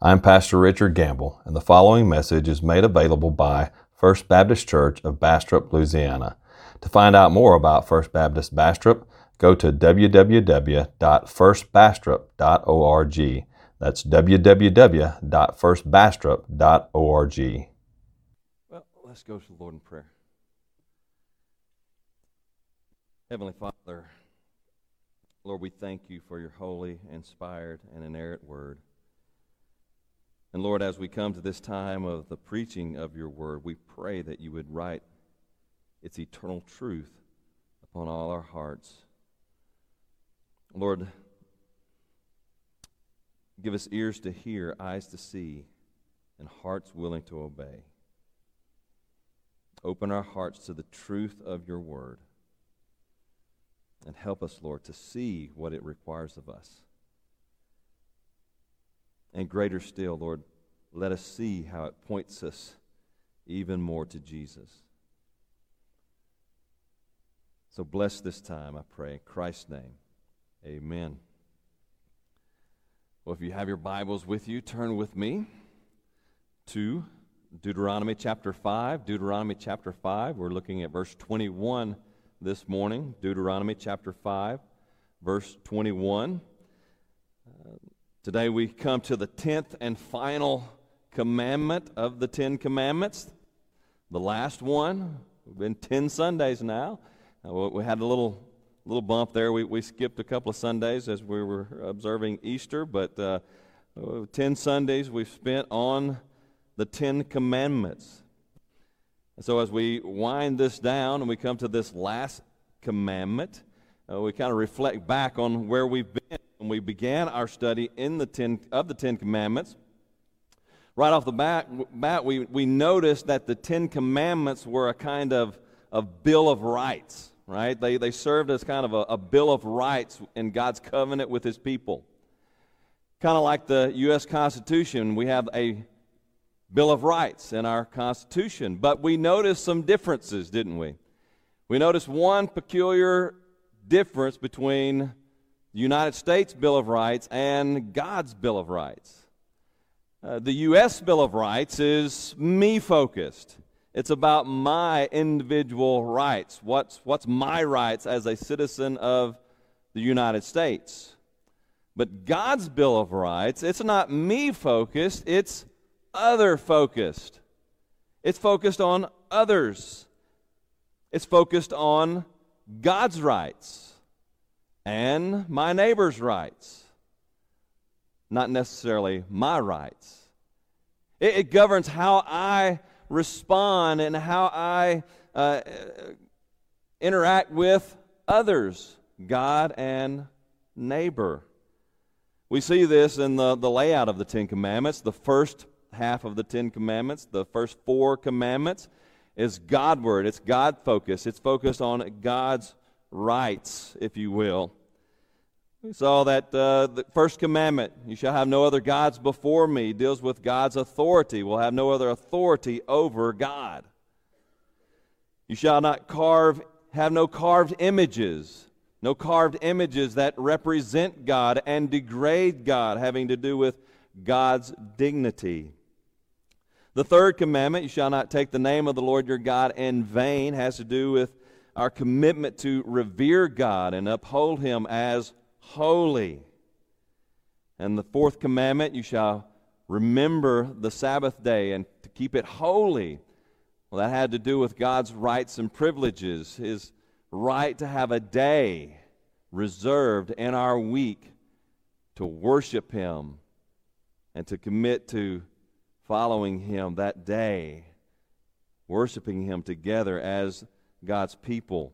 I'm Pastor Richard Gamble, and the following message is made available by First Baptist Church of Bastrop, Louisiana. To find out more about First Baptist Bastrop, go to www.firstbastrop.org. That's www.firstbastrop.org. Well, let's go to the Lord in prayer. Heavenly Father, Lord, we thank you for your holy, inspired, and inerrant word. And Lord, as we come to this time of the preaching of your word, we pray that you would write its eternal truth upon all our hearts. Lord, give us ears to hear, eyes to see, and hearts willing to obey. Open our hearts to the truth of your word. And help us, Lord, to see what it requires of us. And greater still, Lord, let us see how it points us even more to Jesus. So bless this time, I pray. In Christ's name, amen. Well, if you have your Bibles with you, turn with me to Deuteronomy chapter 5. Deuteronomy chapter 5. We're looking at verse 21 this morning. Deuteronomy chapter 5, verse 21. Today we come to the 10th and final commandment of the Ten Commandments, the last one. We've been 10 Sundays now. Uh, we had a little little bump there. We, we skipped a couple of Sundays as we were observing Easter, but uh 10 Sundays we've spent on the Ten Commandments. And so as we wind this down and we come to this last commandment, uh, we kind of reflect back on where we've been when we began our study in the ten, of the Ten Commandments. Right off the bat, bat we, we noticed that the Ten Commandments were a kind of, of bill of rights, right? They, they served as kind of a, a bill of rights in God's covenant with His people. Kind of like the U.S. Constitution, we have a Bill of Rights in our Constitution, but we noticed some differences, didn't we? We noticed one peculiar difference between the United States Bill of Rights and God's Bill of Rights. Uh, the U.S. Bill of Rights is me focused. It's about my individual rights. What's, what's my rights as a citizen of the United States? But God's Bill of Rights, it's not me focused, it's other focused. It's focused on others. It's focused on God's rights and my neighbor's rights not necessarily my rights. It, it governs how I respond and how I uh, interact with others, God and neighbor. We see this in the, the layout of the Ten Commandments. The first half of the Ten Commandments, the first four commandments, is Godward. It's God focused. It's focused on God's rights, if you will. We saw that uh, the first commandment, you shall have no other gods before me, deals with God's authority. We'll have no other authority over God. You shall not carve, have no carved images, no carved images that represent God and degrade God, having to do with God's dignity. The third commandment, you shall not take the name of the Lord your God in vain, has to do with our commitment to revere God and uphold Him as holy. And the fourth commandment, you shall remember the Sabbath day and to keep it holy. Well, that had to do with God's rights and privileges, his right to have a day reserved in our week to worship him and to commit to following him that day, worshiping him together as God's people.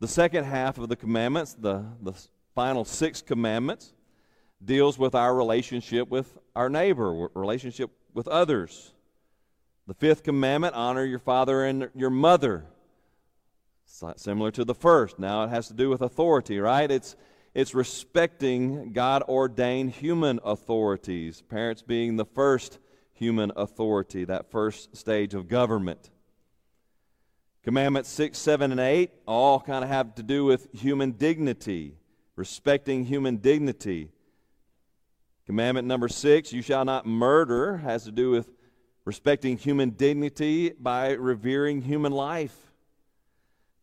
The second half of the commandments, the, the final six commandments deals with our relationship with our neighbor, relationship with others. The fifth commandment, honor your father and your mother. Similar to the first. Now it has to do with authority, right? It's, it's respecting God ordained human authorities, parents being the first human authority, that first stage of government. Commandments 6, 7, and 8 all kind of have to do with human dignity respecting human dignity. Commandment number six, you shall not murder, has to do with respecting human dignity by revering human life.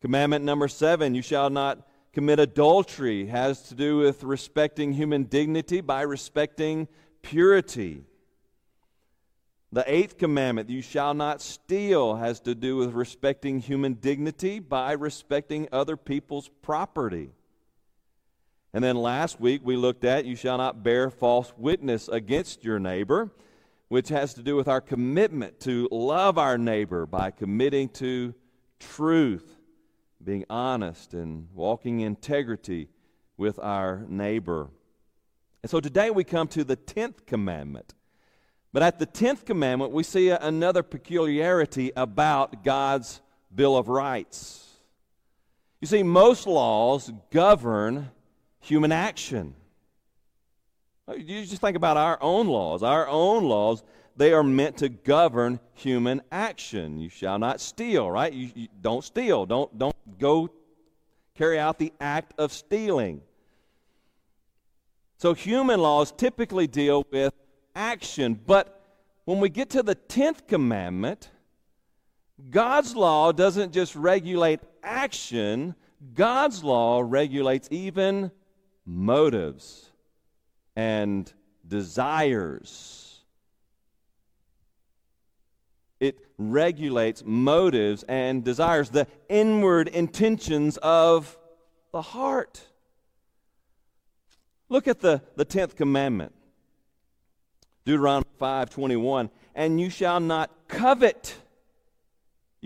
Commandment number seven, you shall not commit adultery, has to do with respecting human dignity by respecting purity. The eighth commandment, you shall not steal, has to do with respecting human dignity by respecting other people's property. And then last week we looked at, you shall not bear false witness against your neighbor, which has to do with our commitment to love our neighbor by committing to truth, being honest, and walking integrity with our neighbor. And so today we come to the 10th commandment. But at the 10th commandment, we see another peculiarity about God's Bill of Rights. You see, most laws govern human action. You just think about our own laws. Our own laws, they are meant to govern human action. You shall not steal, right? You, you don't steal. Don't, don't go carry out the act of stealing. So human laws typically deal with action. But when we get to the 10th commandment, God's law doesn't just regulate action, God's law regulates even motives and desires. It regulates motives and desires, the inward intentions of the heart. Look at the, the 10th commandment. Deuteronomy 5:21, and you shall not covet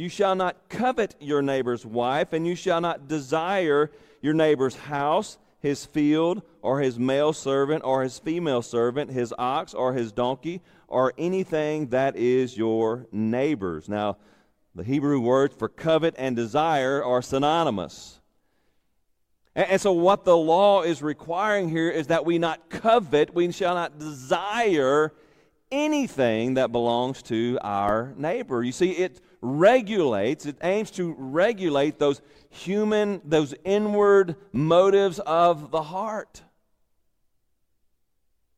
you shall not covet your neighbor's wife, and you shall not desire your neighbor's house, his field, or his male servant, or his female servant, his ox, or his donkey, or anything that is your neighbor's. Now, the Hebrew words for covet and desire are synonymous. And, and so, what the law is requiring here is that we not covet, we shall not desire anything that belongs to our neighbor. You see, it regulates, it aims to regulate those human, those inward motives of the heart,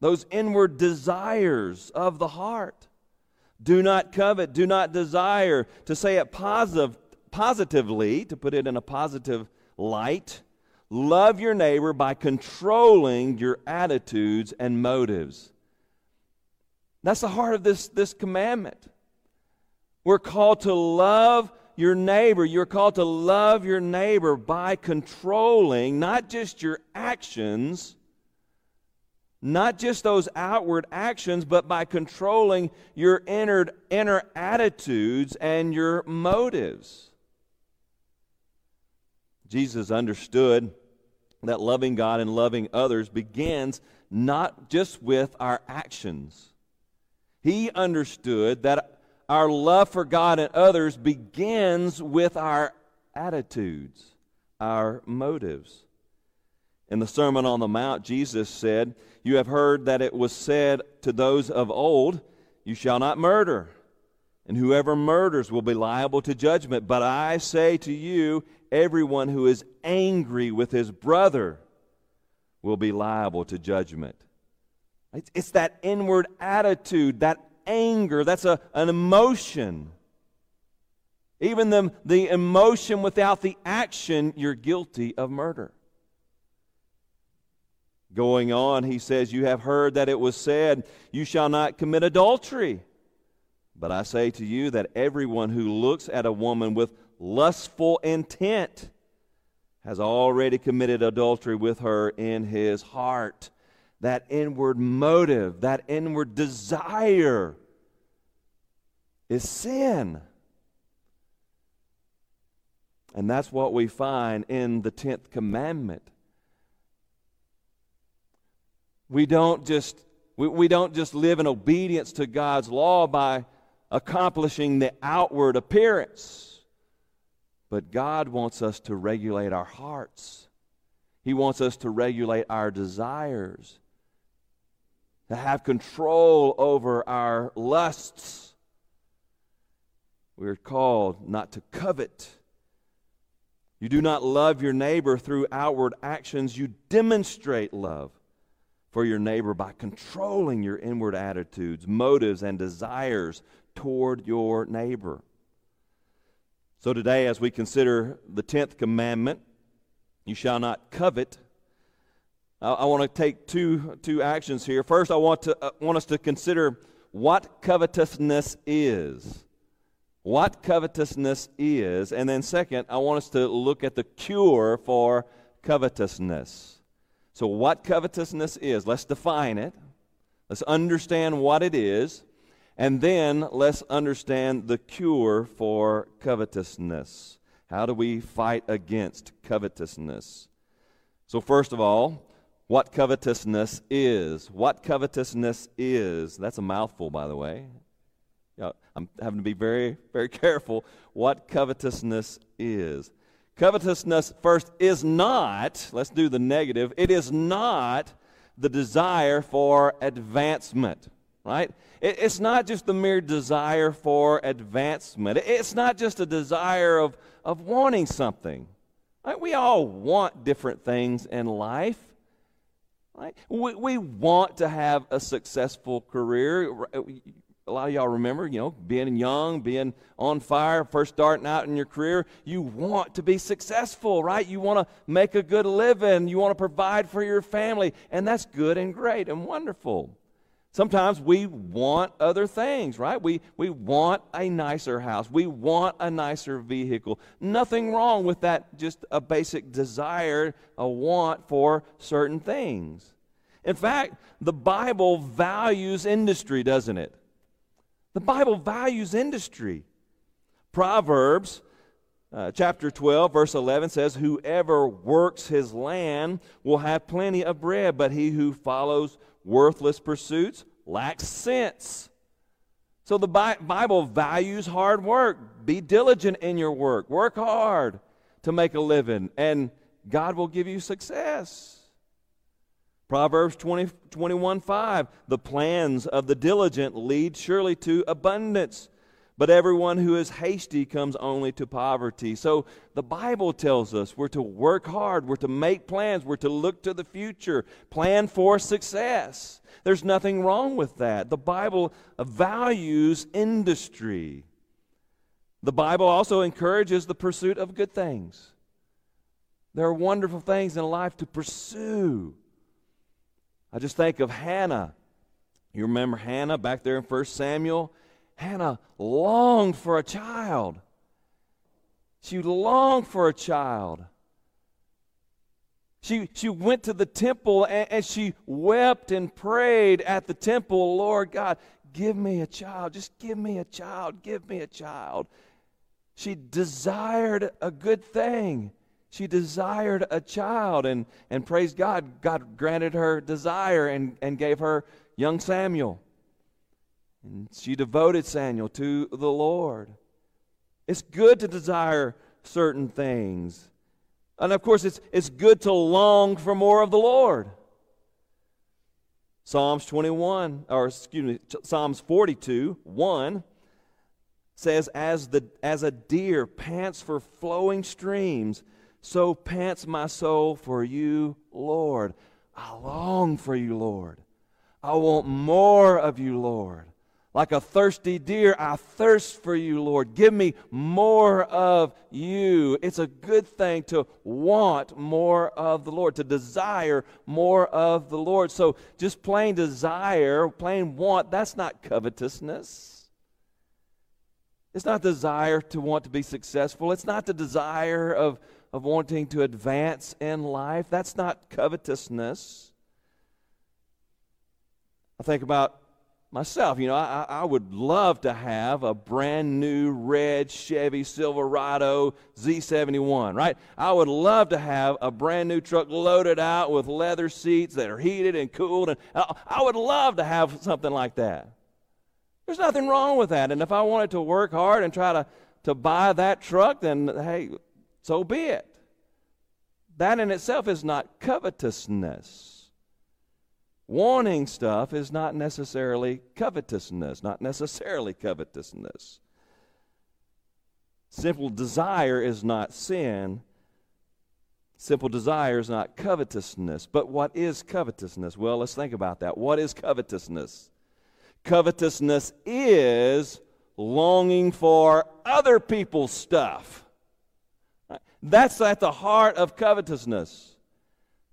those inward desires of the heart. Do not covet, do not desire. To say it positive, positively, to put it in a positive light, Love your neighbor by controlling your attitudes and motives. That's the heart of this, this commandment. We're called to love your neighbor. You're called to love your neighbor by controlling not just your actions, not just those outward actions, but by controlling your inner, inner attitudes and your motives. Jesus understood that loving God and loving others begins not just with our actions. He understood that our love for God and others begins with our attitudes, our motives. In the Sermon on the Mount, Jesus said, You have heard that it was said to those of old, You shall not murder, and whoever murders will be liable to judgment. But I say to you, everyone who is angry with his brother will be liable to judgment. It's, that inward attitude, that anger, that's a, an emotion. Even the, the emotion without the action, you're guilty of murder. Going on, he says, You have heard that it was said, You shall not commit adultery. But I say to you that everyone who looks at a woman with lustful intent has already committed adultery with her in his heart. That inward motive, that inward desire is sin. And that's what we find in the 10th commandment. We don't just we, we don't just live in obedience to God's law by accomplishing the outward appearance. But God wants us to regulate our hearts. He wants us to regulate our desires, to have control over our lusts. We're called not to covet. You do not love your neighbor through outward actions, you demonstrate love for your neighbor by controlling your inward attitudes, motives, and desires toward your neighbor. So, today, as we consider the 10th commandment, you shall not covet. I, want to take two, two actions here. First, I want, to, uh, want us to consider what covetousness is. What covetousness is. And then, second, I want us to look at the cure for covetousness. So, what covetousness is, let's define it. Let's understand what it is. And then let's understand the cure for covetousness. How do we fight against covetousness? So, first of all, what covetousness is. What covetousness is. That's a mouthful, by the way. I'm having to be very, very careful what covetousness is. Covetousness, first, is not, let's do the negative, it is not the desire for advancement, right? It, it's not just the mere desire for advancement, it, it's not just a desire of, of wanting something. Right? We all want different things in life. Right? We, we want to have a successful career a lot of y'all remember, you know, being young, being on fire, first starting out in your career, you want to be successful, right? You want to make a good living, you want to provide for your family, and that's good and great and wonderful. Sometimes we want other things, right? We, we want a nicer house. We want a nicer vehicle. Nothing wrong with that, just a basic desire, a want for certain things. In fact, the Bible values industry, doesn't it? The Bible values industry. Proverbs uh, chapter 12, verse 11 says, Whoever works his land will have plenty of bread, but he who follows worthless pursuits lacks sense. So the Bible values hard work. Be diligent in your work, work hard to make a living, and God will give you success. Proverbs 20, 21 5 The plans of the diligent lead surely to abundance, but everyone who is hasty comes only to poverty. So the Bible tells us we're to work hard, we're to make plans, we're to look to the future, plan for success. There's nothing wrong with that. The Bible values industry. The Bible also encourages the pursuit of good things. There are wonderful things in life to pursue. I just think of Hannah. You remember Hannah back there in 1 Samuel? Hannah longed for a child. She longed for a child. She, she went to the temple and, and she wept and prayed at the temple, Lord God, give me a child. Just give me a child. Give me a child. She desired a good thing she desired a child and, and praise God, God granted her desire and, and gave her young Samuel. And she devoted Samuel to the Lord. It's good to desire certain things. And of course, it's, it's good to long for more of the Lord. Psalms 21, or excuse me, Psalms 42, 1 says, As, the, as a deer pants for flowing streams, so pants my soul for you, Lord. I long for you, Lord. I want more of you, Lord. Like a thirsty deer, I thirst for you, Lord. Give me more of you. It's a good thing to want more of the Lord, to desire more of the Lord. So just plain desire, plain want, that's not covetousness. It's not desire to want to be successful. It's not the desire of of wanting to advance in life. That's not covetousness. I think about myself. You know, I, I would love to have a brand new red Chevy Silverado Z71, right? I would love to have a brand new truck loaded out with leather seats that are heated and cooled. And I would love to have something like that. There's nothing wrong with that. And if I wanted to work hard and try to, to buy that truck, then hey, so be it. That in itself is not covetousness. Wanting stuff is not necessarily covetousness, not necessarily covetousness. Simple desire is not sin. Simple desire is not covetousness. But what is covetousness? Well, let's think about that. What is covetousness? Covetousness is longing for other people's stuff. That's at the heart of covetousness.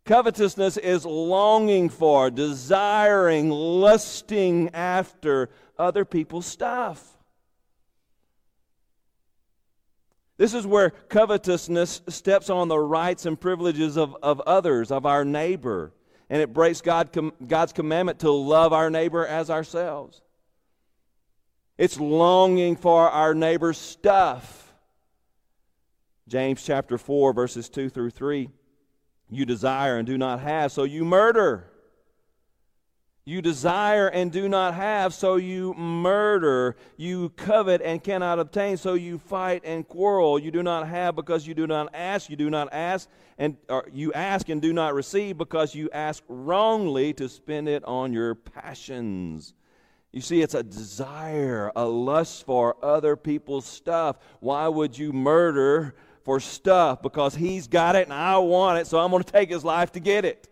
Covetousness is longing for, desiring, lusting after other people's stuff. This is where covetousness steps on the rights and privileges of, of others, of our neighbor, and it breaks God, God's commandment to love our neighbor as ourselves. It's longing for our neighbor's stuff. James chapter 4, verses 2 through 3. You desire and do not have, so you murder. You desire and do not have, so you murder. You covet and cannot obtain, so you fight and quarrel. You do not have because you do not ask. You do not ask, and you ask and do not receive because you ask wrongly to spend it on your passions. You see, it's a desire, a lust for other people's stuff. Why would you murder for stuff? Because he's got it and I want it, so I'm going to take his life to get it.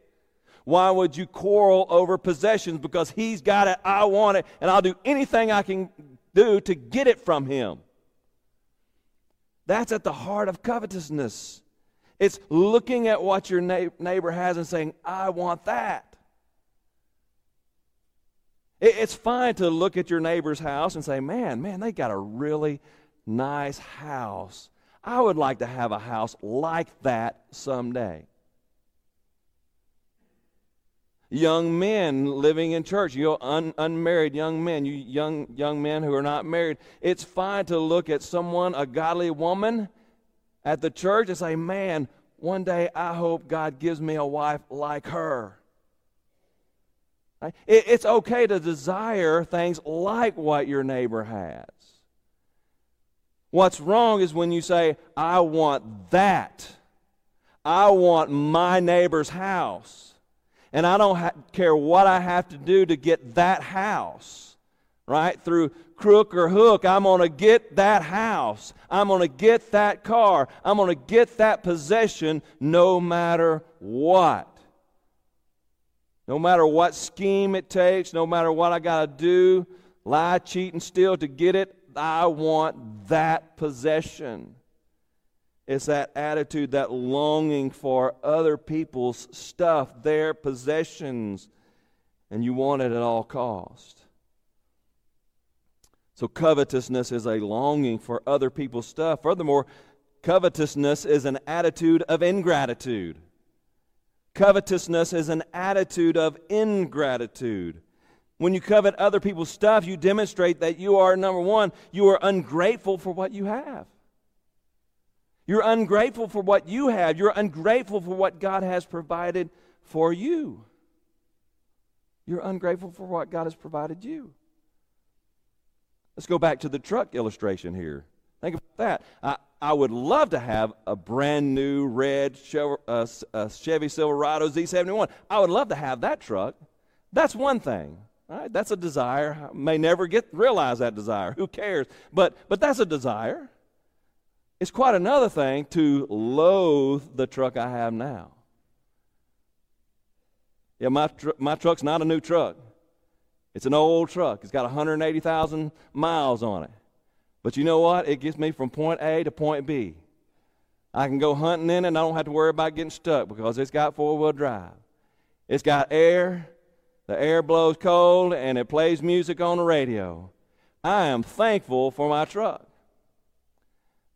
Why would you quarrel over possessions? Because he's got it, I want it, and I'll do anything I can do to get it from him. That's at the heart of covetousness. It's looking at what your neighbor has and saying, I want that. It's fine to look at your neighbor's house and say, man, man, they got a really nice house. I would like to have a house like that someday young men living in church, you un, unmarried young men, you young young men who are not married. It's fine to look at someone, a godly woman, at the church and say, "Man, one day I hope God gives me a wife like her." Right? It, it's okay to desire things like what your neighbor has. What's wrong is when you say, "I want that." I want my neighbor's house and I don't ha- care what I have to do to get that house, right? Through crook or hook, I'm going to get that house. I'm going to get that car. I'm going to get that possession no matter what. No matter what scheme it takes, no matter what I got to do, lie, cheat, and steal to get it, I want that possession. It's that attitude, that longing for other people's stuff, their possessions, and you want it at all cost. So covetousness is a longing for other people's stuff. Furthermore, covetousness is an attitude of ingratitude. Covetousness is an attitude of ingratitude. When you covet other people's stuff, you demonstrate that you are, number one, you are ungrateful for what you have. You're ungrateful for what you have. You're ungrateful for what God has provided for you. You're ungrateful for what God has provided you. Let's go back to the truck illustration here. Think about that. I, I would love to have a brand new red uh, uh, Chevy Silverado Z71. I would love to have that truck. That's one thing. Right? That's a desire. I may never get realize that desire. Who cares? But but that's a desire. It's quite another thing to loathe the truck I have now. Yeah, my, tr- my truck's not a new truck. It's an old truck. It's got 180,000 miles on it. But you know what? It gets me from point A to point B. I can go hunting in it and I don't have to worry about getting stuck because it's got four wheel drive. It's got air. The air blows cold and it plays music on the radio. I am thankful for my truck.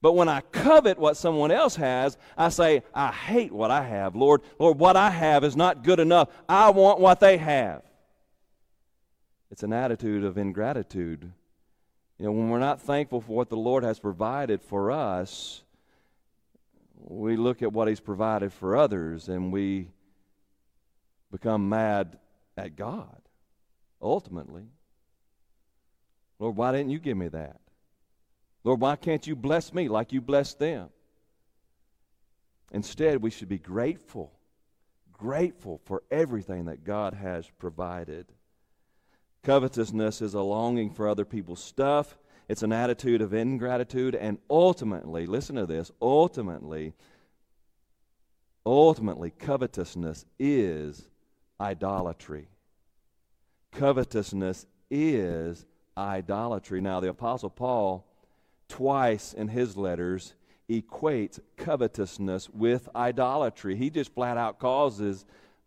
But when I covet what someone else has, I say, I hate what I have. Lord, Lord, what I have is not good enough. I want what they have. It's an attitude of ingratitude. You know, when we're not thankful for what the Lord has provided for us, we look at what He's provided for others and we become mad at God, ultimately. Lord, why didn't you give me that? Lord, why can't you bless me like you blessed them? Instead, we should be grateful, grateful for everything that God has provided. Covetousness is a longing for other people's stuff. It's an attitude of ingratitude. And ultimately, listen to this ultimately, ultimately, covetousness is idolatry. Covetousness is idolatry. Now, the Apostle Paul, twice in his letters, equates covetousness with idolatry. He just flat out causes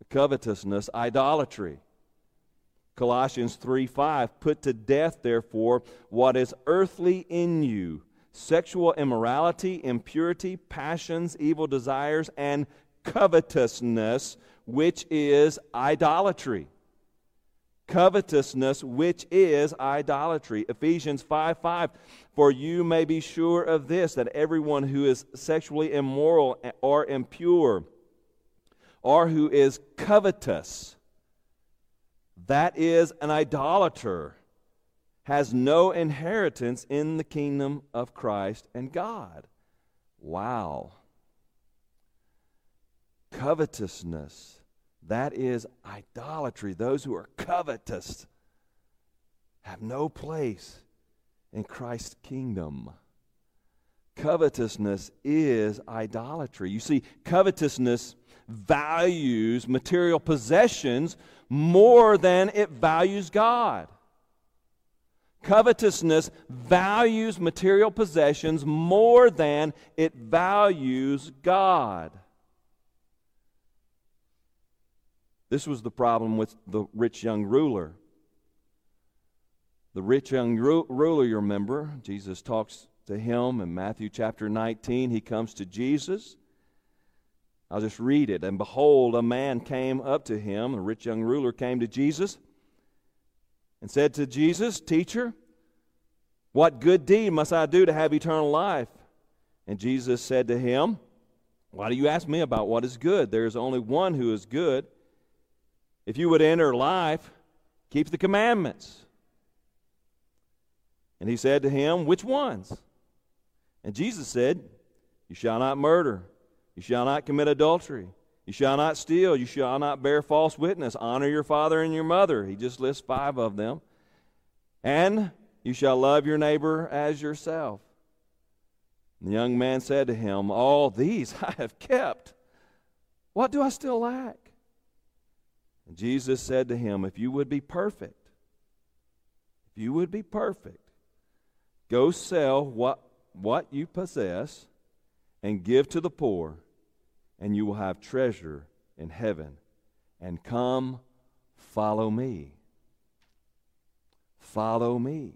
covetousness idolatry. Colossians 3 5, put to death, therefore, what is earthly in you sexual immorality, impurity, passions, evil desires, and covetousness, which is idolatry. Covetousness, which is idolatry. Ephesians 5 5. For you may be sure of this, that everyone who is sexually immoral or impure, or who is covetous, that is an idolater, has no inheritance in the kingdom of Christ and God. Wow. Covetousness, that is idolatry. Those who are covetous have no place in Christ's kingdom. Covetousness is idolatry. You see, covetousness values material possessions more than it values God. Covetousness values material possessions more than it values God. This was the problem with the rich young ruler. The rich young ru- ruler, you remember, Jesus talks to him in Matthew chapter 19. He comes to Jesus. I'll just read it. And behold, a man came up to him, the rich young ruler came to Jesus and said to Jesus, Teacher, what good deed must I do to have eternal life? And Jesus said to him, Why do you ask me about what is good? There is only one who is good. If you would enter life, keep the commandments. And he said to him, Which ones? And Jesus said, You shall not murder. You shall not commit adultery. You shall not steal. You shall not bear false witness. Honor your father and your mother. He just lists five of them. And you shall love your neighbor as yourself. And the young man said to him, All these I have kept. What do I still lack? And Jesus said to him, If you would be perfect, if you would be perfect, go sell what, what you possess and give to the poor, and you will have treasure in heaven. And come, follow me. Follow me.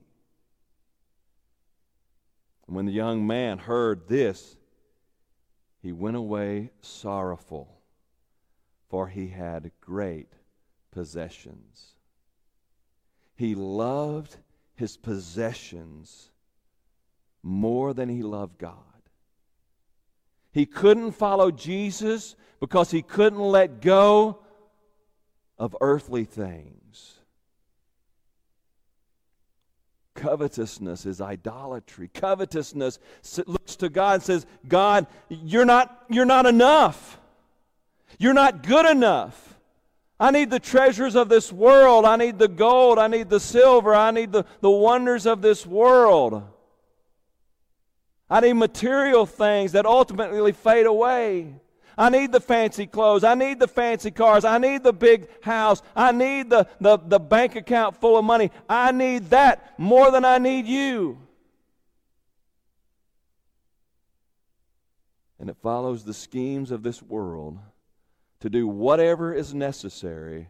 And when the young man heard this, he went away sorrowful, for he had great possessions. He loved his possessions more than he loved God. He couldn't follow Jesus because he couldn't let go of earthly things. Covetousness is idolatry. Covetousness looks to God and says, God, you're not, you're not enough. You're not good enough. I need the treasures of this world. I need the gold. I need the silver. I need the, the wonders of this world. I need material things that ultimately fade away. I need the fancy clothes. I need the fancy cars. I need the big house. I need the, the, the bank account full of money. I need that more than I need you. And it follows the schemes of this world to do whatever is necessary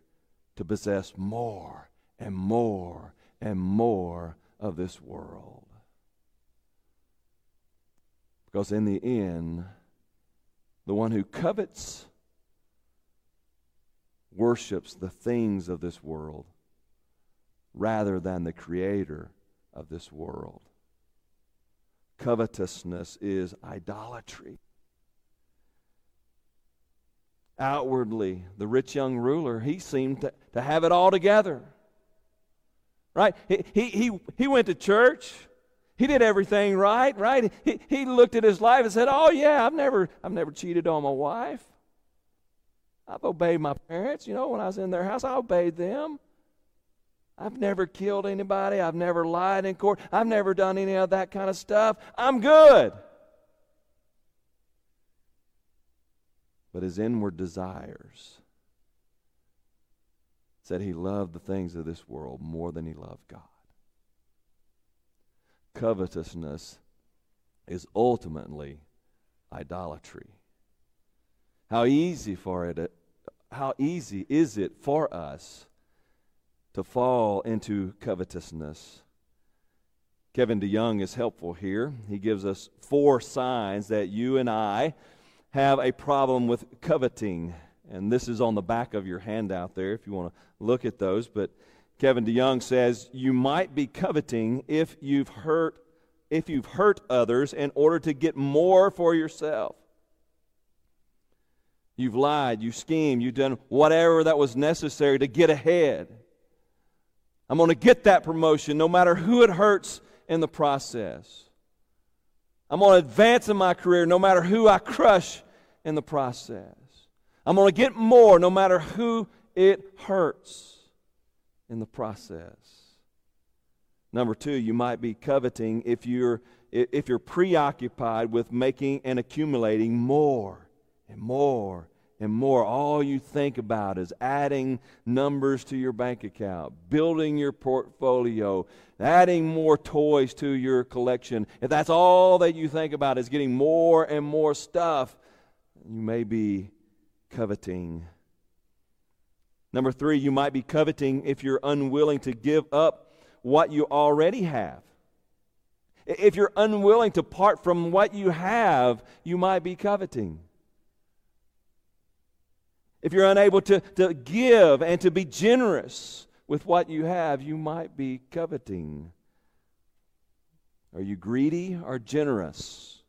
to possess more and more and more of this world. Because in the end, the one who covets worships the things of this world rather than the creator of this world. Covetousness is idolatry outwardly. The rich young ruler, he seemed to, to have it all together. Right? He, he, he, he went to church. He did everything right, right? He, he looked at his life and said, Oh yeah, I've never I've never cheated on my wife. I've obeyed my parents, you know, when I was in their house, I obeyed them. I've never killed anybody. I've never lied in court. I've never done any of that kind of stuff. I'm good. But his inward desires said he loved the things of this world more than he loved God. Covetousness is ultimately idolatry. How easy for it how easy is it for us to fall into covetousness? Kevin DeYoung is helpful here. He gives us four signs that you and I have a problem with coveting. And this is on the back of your handout there if you want to look at those. But Kevin DeYoung says you might be coveting if you've hurt if you've hurt others in order to get more for yourself. You've lied, you've schemed, you've done whatever that was necessary to get ahead. I'm going to get that promotion no matter who it hurts in the process. I'm going to advance in my career no matter who I crush in the process. I'm going to get more no matter who it hurts in the process. Number two, you might be coveting if you're, if you're preoccupied with making and accumulating more and more and more. All you think about is adding numbers to your bank account, building your portfolio, adding more toys to your collection. If that's all that you think about is getting more and more stuff, you may be coveting. Number three, you might be coveting if you're unwilling to give up what you already have. If you're unwilling to part from what you have, you might be coveting. If you're unable to, to give and to be generous with what you have, you might be coveting. Are you greedy or generous?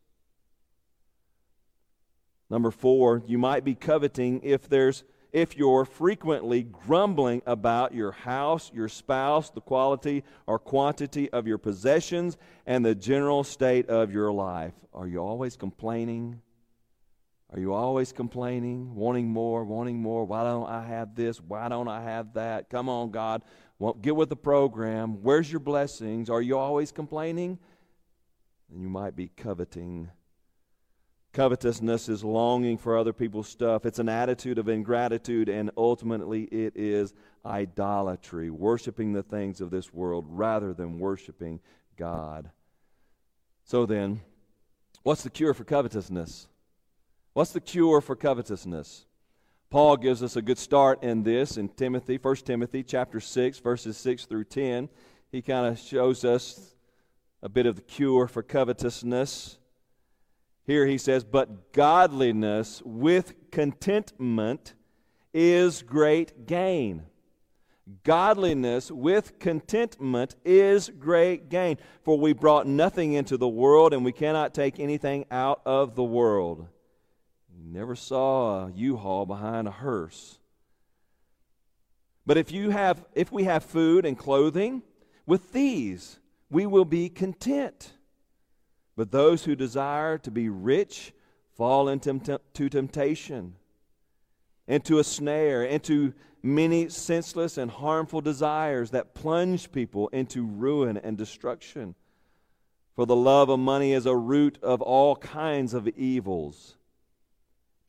Number four, you might be coveting if there's if you're frequently grumbling about your house, your spouse, the quality or quantity of your possessions, and the general state of your life. Are you always complaining? Are you always complaining, wanting more, wanting more? Why don't I have this? Why don't I have that? Come on, God. Well, get with the program. Where's your blessings? Are you always complaining? And you might be coveting. Covetousness is longing for other people's stuff. It's an attitude of ingratitude, and ultimately it is idolatry, worshiping the things of this world rather than worshiping God. So then, what's the cure for covetousness? What's the cure for covetousness? Paul gives us a good start in this in Timothy, 1 Timothy chapter 6, verses 6 through 10. He kind of shows us a bit of the cure for covetousness. Here he says, But godliness with contentment is great gain. Godliness with contentment is great gain. For we brought nothing into the world, and we cannot take anything out of the world. Never saw a U-Haul behind a hearse. But if you have if we have food and clothing, with these we will be content. But those who desire to be rich fall into temptation, into a snare, into many senseless and harmful desires that plunge people into ruin and destruction. For the love of money is a root of all kinds of evils.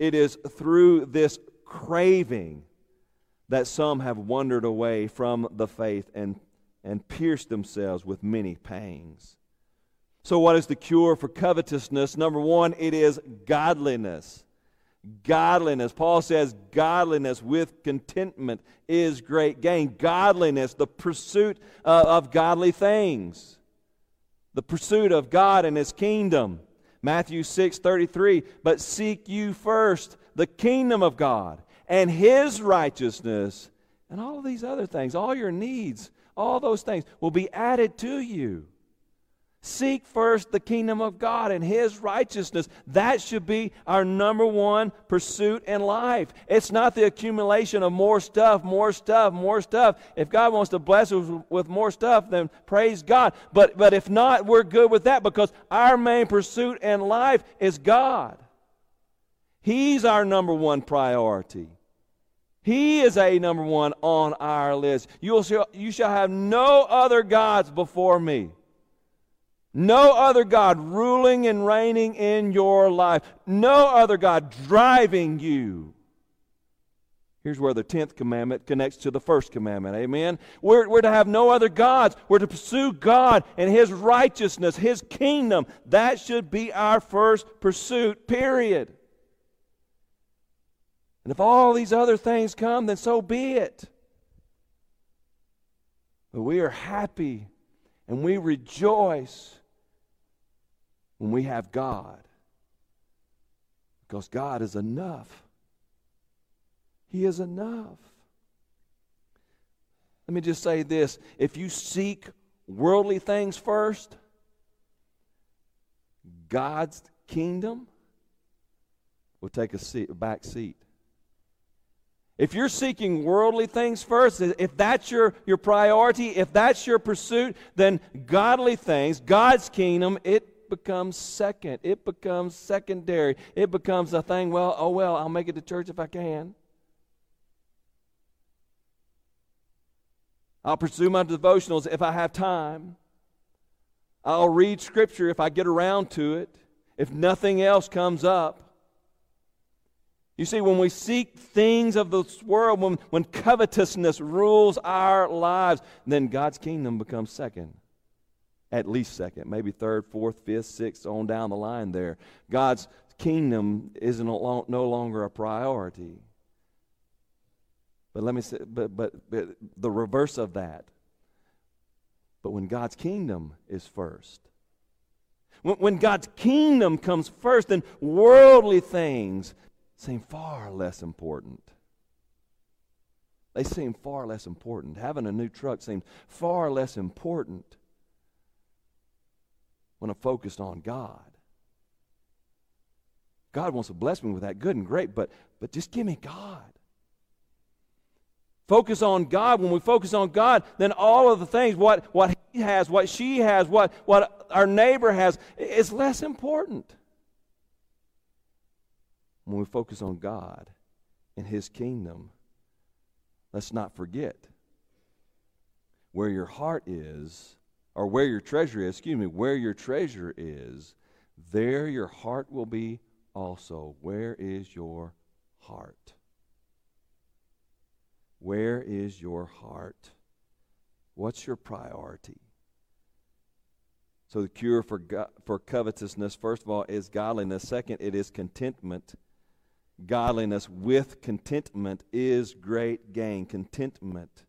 It is through this craving that some have wandered away from the faith and, and pierced themselves with many pangs. So, what is the cure for covetousness? Number one, it is godliness. Godliness. Paul says, godliness with contentment is great gain. Godliness, the pursuit uh, of godly things, the pursuit of God and His kingdom. Matthew 6 33, but seek you first the kingdom of God and his righteousness, and all these other things, all your needs, all those things will be added to you. Seek first the kingdom of God and His righteousness. That should be our number one pursuit in life. It's not the accumulation of more stuff, more stuff, more stuff. If God wants to bless us with more stuff, then praise God. But, but if not, we're good with that because our main pursuit in life is God. He's our number one priority. He is a number one on our list. You'll, you shall have no other gods before me. No other God ruling and reigning in your life. No other God driving you. Here's where the 10th commandment connects to the first commandment. Amen. We're, we're to have no other gods. We're to pursue God and His righteousness, His kingdom. That should be our first pursuit, period. And if all these other things come, then so be it. But we are happy and we rejoice when we have God because God is enough. He is enough. Let me just say this if you seek worldly things first, God's kingdom will take a, seat, a back seat. If you're seeking worldly things first, if that's your, your priority, if that's your pursuit, then godly things, God's kingdom, it becomes second. It becomes secondary. It becomes a thing, well, oh well, I'll make it to church if I can. I'll pursue my devotionals if I have time. I'll read Scripture if I get around to it, if nothing else comes up. You see, when we seek things of this world, when, when covetousness rules our lives, then God's kingdom becomes second. At least second, maybe third, fourth, fifth, sixth, on down the line there. God's kingdom is no longer a priority. But let me say, but, but, but the reverse of that. But when God's kingdom is first, when, when God's kingdom comes first, then worldly things seem far less important. They seem far less important. Having a new truck seems far less important when I'm focused on God. God wants to bless me with that good and great, but, but just give me God focus on God, when we focus on God, then all of the things, what, what he has, what she has, what, what our neighbor has, is less important. When we focus on God and his kingdom, let's not forget where your heart is, or where your treasure is, excuse me, where your treasure is, there your heart will be also. Where is your heart? Where is your heart? What's your priority? So, the cure for, go- for covetousness, first of all, is godliness. Second, it is contentment. Godliness with contentment is great gain. Contentment.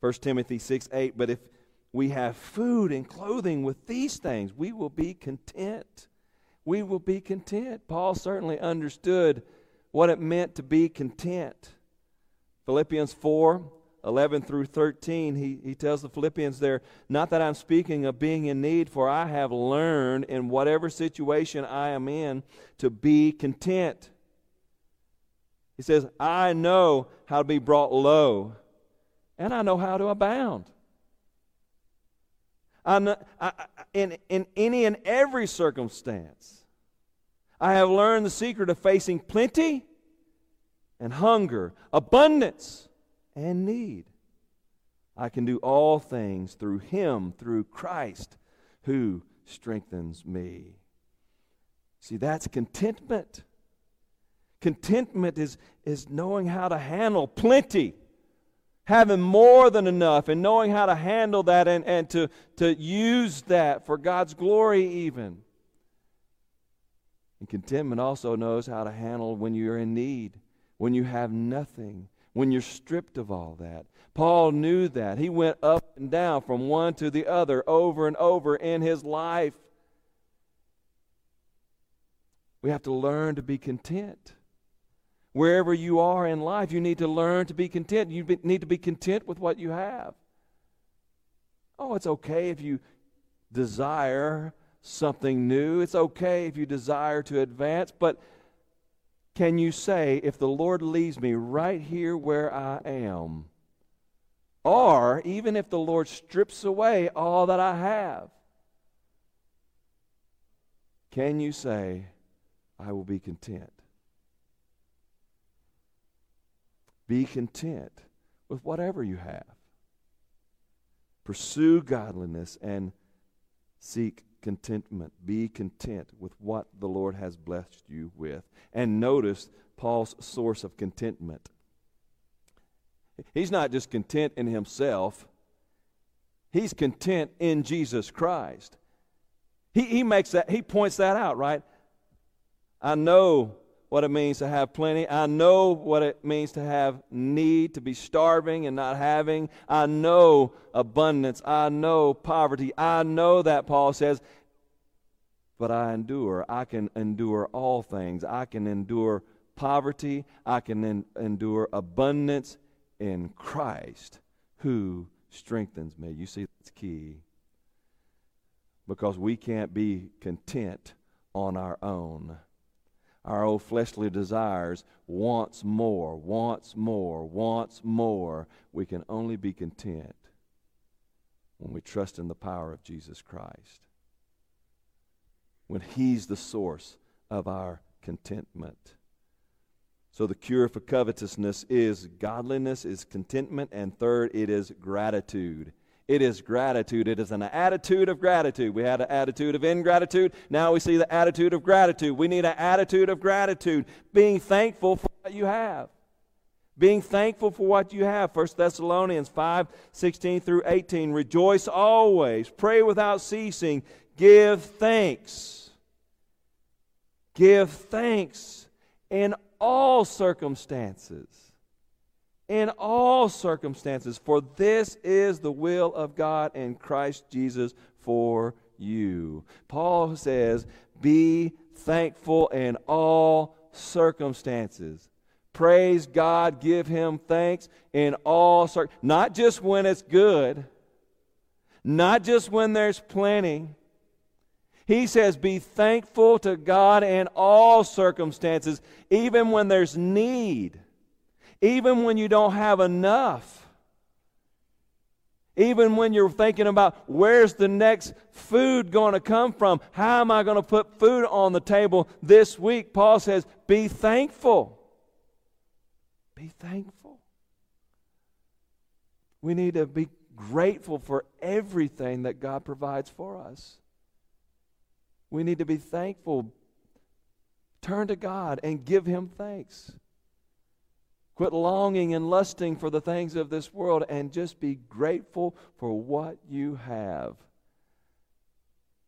1 Timothy 6 8. But if we have food and clothing with these things, we will be content. We will be content. Paul certainly understood what it meant to be content. Philippians 4 11 through 13, he, he tells the Philippians there, Not that I'm speaking of being in need, for I have learned in whatever situation I am in to be content. He says, I know how to be brought low, and I know how to abound. I, I, in, in any and every circumstance, I have learned the secret of facing plenty and hunger, abundance and need. I can do all things through Him, through Christ, who strengthens me. See, that's contentment. Contentment is, is knowing how to handle plenty, having more than enough, and knowing how to handle that and, and to, to use that for God's glory, even. And contentment also knows how to handle when you're in need when you have nothing, when you're stripped of all that. Paul knew that. He went up and down from one to the other over and over in his life. We have to learn to be content. Wherever you are in life, you need to learn to be content. You be, need to be content with what you have. Oh, it's okay if you desire something new. It's okay if you desire to advance, but can you say, if the Lord leaves me right here where I am, or even if the Lord strips away all that I have, can you say, I will be content? Be content with whatever you have. Pursue godliness and Seek contentment. Be content with what the Lord has blessed you with. And notice Paul's source of contentment. He's not just content in himself, he's content in Jesus Christ. He, he makes that, he points that out, right? I know what it means to have plenty. I know what it means to have need, to be starving and not having. I know abundance. I know poverty. I know that, Paul says, but I endure. I can endure all things. I can endure poverty. I can en- endure abundance in Christ who strengthens me. You see, that's key. Because we can't be content on our own our old fleshly desires wants more, wants more, wants more. We can only be content when we trust in the power of Jesus Christ. When He's the source of our contentment. So the cure for covetousness is godliness, is contentment, and third, it is gratitude. It is gratitude. It is an attitude of gratitude. We had an attitude of ingratitude. Now we see the attitude of gratitude. We need an attitude of gratitude, being thankful for what you have. Being thankful for what you have. 1 Thessalonians 5 16 through 18. Rejoice always. Pray without ceasing. Give thanks. Give thanks in all circumstances in all circumstances, for this is the will of God in Christ Jesus for you. Paul says, Be thankful in all circumstances. Praise God, give him thanks in all circumstances. Not just when it's good, not just when there's plenty. He says, Be thankful to God in all circumstances, even when there's need even when you don't have enough. Even when you're thinking about where's the next food going to come from? How am I going to put food on the table this week? Paul says, be thankful. Be thankful. We need to be grateful for everything that God provides for us. We need to be thankful. Turn to God and give Him thanks. Quit longing and lusting for the things of this world and just be grateful for what you have.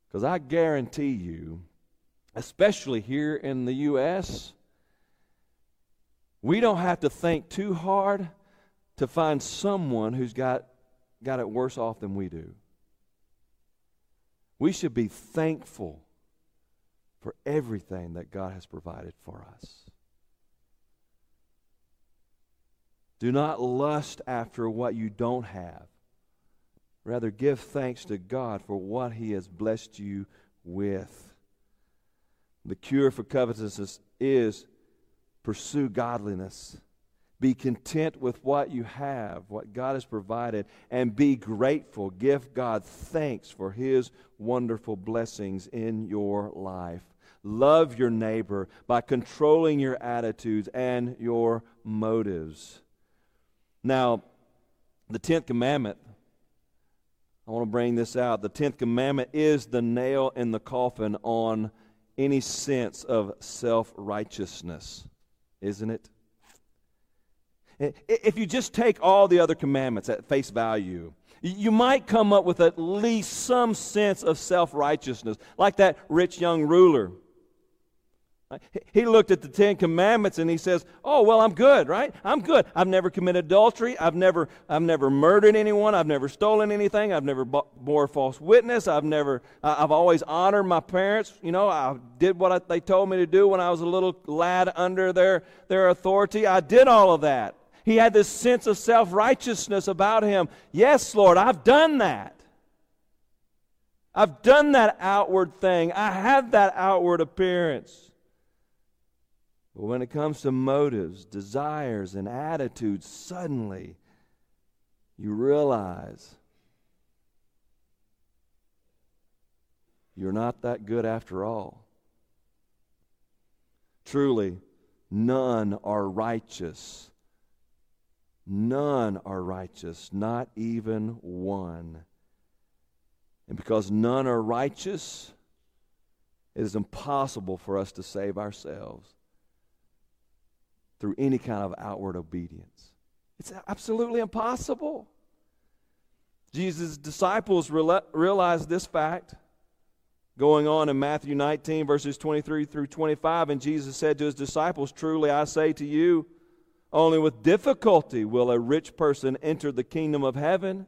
Because I guarantee you, especially here in the U.S., we don't have to think too hard to find someone who's got, got it worse off than we do. We should be thankful for everything that God has provided for us. Do not lust after what you don't have. Rather, give thanks to God for what He has blessed you with. The cure for covetousness is pursue godliness. Be content with what you have, what God has provided, and be grateful. Give God thanks for His wonderful blessings in your life. Love your neighbor by controlling your attitudes and your motives. Now, the 10th commandment, I want to bring this out. The 10th commandment is the nail in the coffin on any sense of self righteousness, isn't it? If you just take all the other commandments at face value, you might come up with at least some sense of self righteousness, like that rich young ruler he looked at the Ten Commandments and he says, Oh, well, I'm good, right? I'm good. I've never committed adultery. I've never, I've never murdered anyone. I've never stolen anything. I've never bore false witness. I've never, I've always honored my parents. You know, I did what I, they told me to do when I was a little lad under their, their authority. I did all of that. He had this sense of self righteousness about him. Yes, Lord, I've done that. I've done that outward thing. I have that outward appearance. But when it comes to motives, desires, and attitudes, suddenly you realize you're not that good after all. Truly, none are righteous. None are righteous, not even one. And because none are righteous, it is impossible for us to save ourselves through any kind of outward obedience. It's absolutely impossible. Jesus' disciples realized this fact going on in Matthew 19, verses 23 through 25. And Jesus said to his disciples, Truly I say to you, only with difficulty will a rich person enter the kingdom of heaven.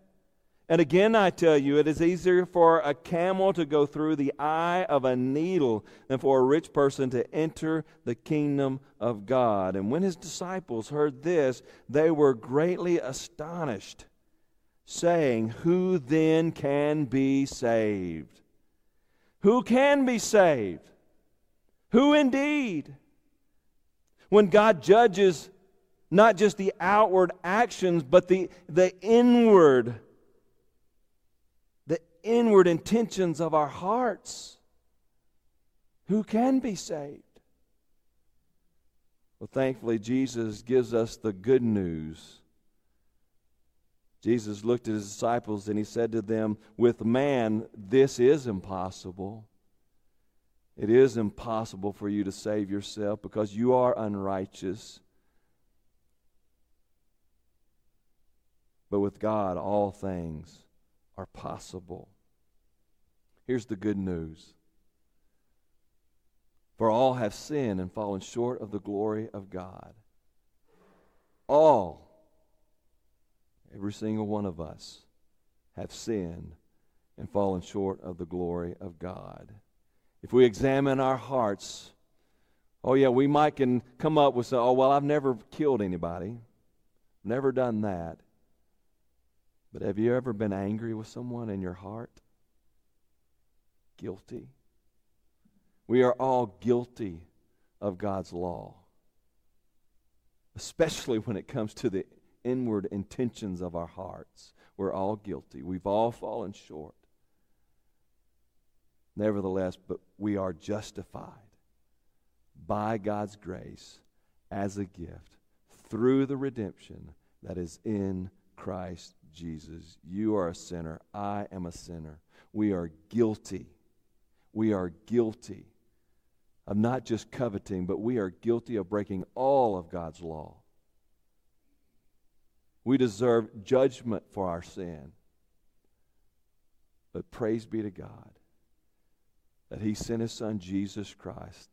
And again, I tell you, it is easier for a camel to go through the eye of a needle than for a rich person to enter the kingdom of God. And when his disciples heard this, they were greatly astonished, saying, Who then can be saved? Who can be saved? Who indeed? When God judges not just the outward actions, but the, the inward inward intentions of our hearts, who can be saved? Well, thankfully, Jesus gives us the good news. Jesus looked at his disciples and he said to them, With man, this is impossible. It is impossible for you to save yourself because you are unrighteous. But with God, all things are possible. Here's the good news For all have sinned and fallen short of the glory of God. All, every single one of us, have sinned and fallen short of the glory of God. If we examine our hearts, oh yeah, we might can come up with, oh well, I've never killed anybody, never done that. But have you ever been angry with someone in your heart? Guilty. We are all guilty of God's law, especially when it comes to the inward intentions of our hearts. We're all guilty. We've all fallen short. Nevertheless, but we are justified by God's grace as a gift through the redemption that is in Christ Jesus. You are a sinner. I am a sinner. We are guilty we are guilty of not just coveting, but we are guilty of breaking all of God's law. We deserve judgment for our sin. But praise be to God that He sent His Son, Jesus Christ,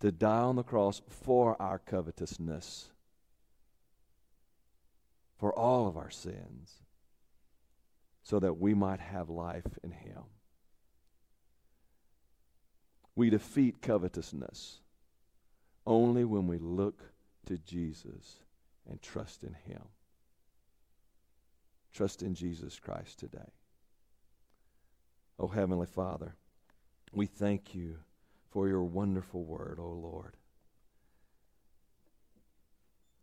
to die on the cross for our covetousness, for all of our sins, so that we might have life in Him we defeat covetousness only when we look to Jesus and trust in Him. Trust in Jesus Christ today. Oh, Heavenly Father, we thank you for your wonderful word, oh Lord.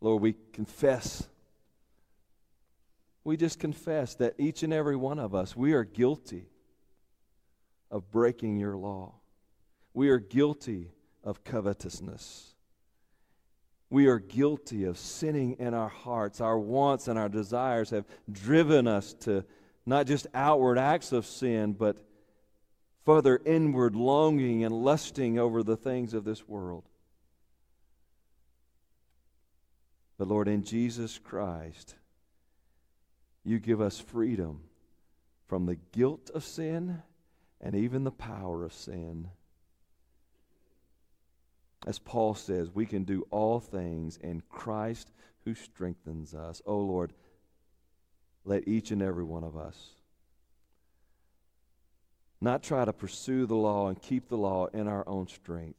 Lord, we confess. We just confess that each and every one of us, we are guilty of breaking your law. We are guilty of covetousness. We are guilty of sinning in our hearts. Our wants and our desires have driven us to not just outward acts of sin, but further inward longing and lusting over the things of this world. But Lord, in Jesus Christ, you give us freedom from the guilt of sin and even the power of sin. As Paul says, we can do all things in Christ who strengthens us. Oh Lord, let each and every one of us not try to pursue the law and keep the law in our own strength,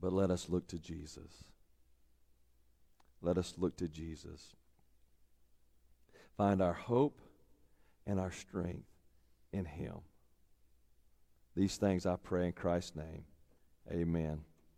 but let us look to Jesus. Let us look to Jesus. Find our hope and our strength in Him. These things I pray in Christ's name. Amen.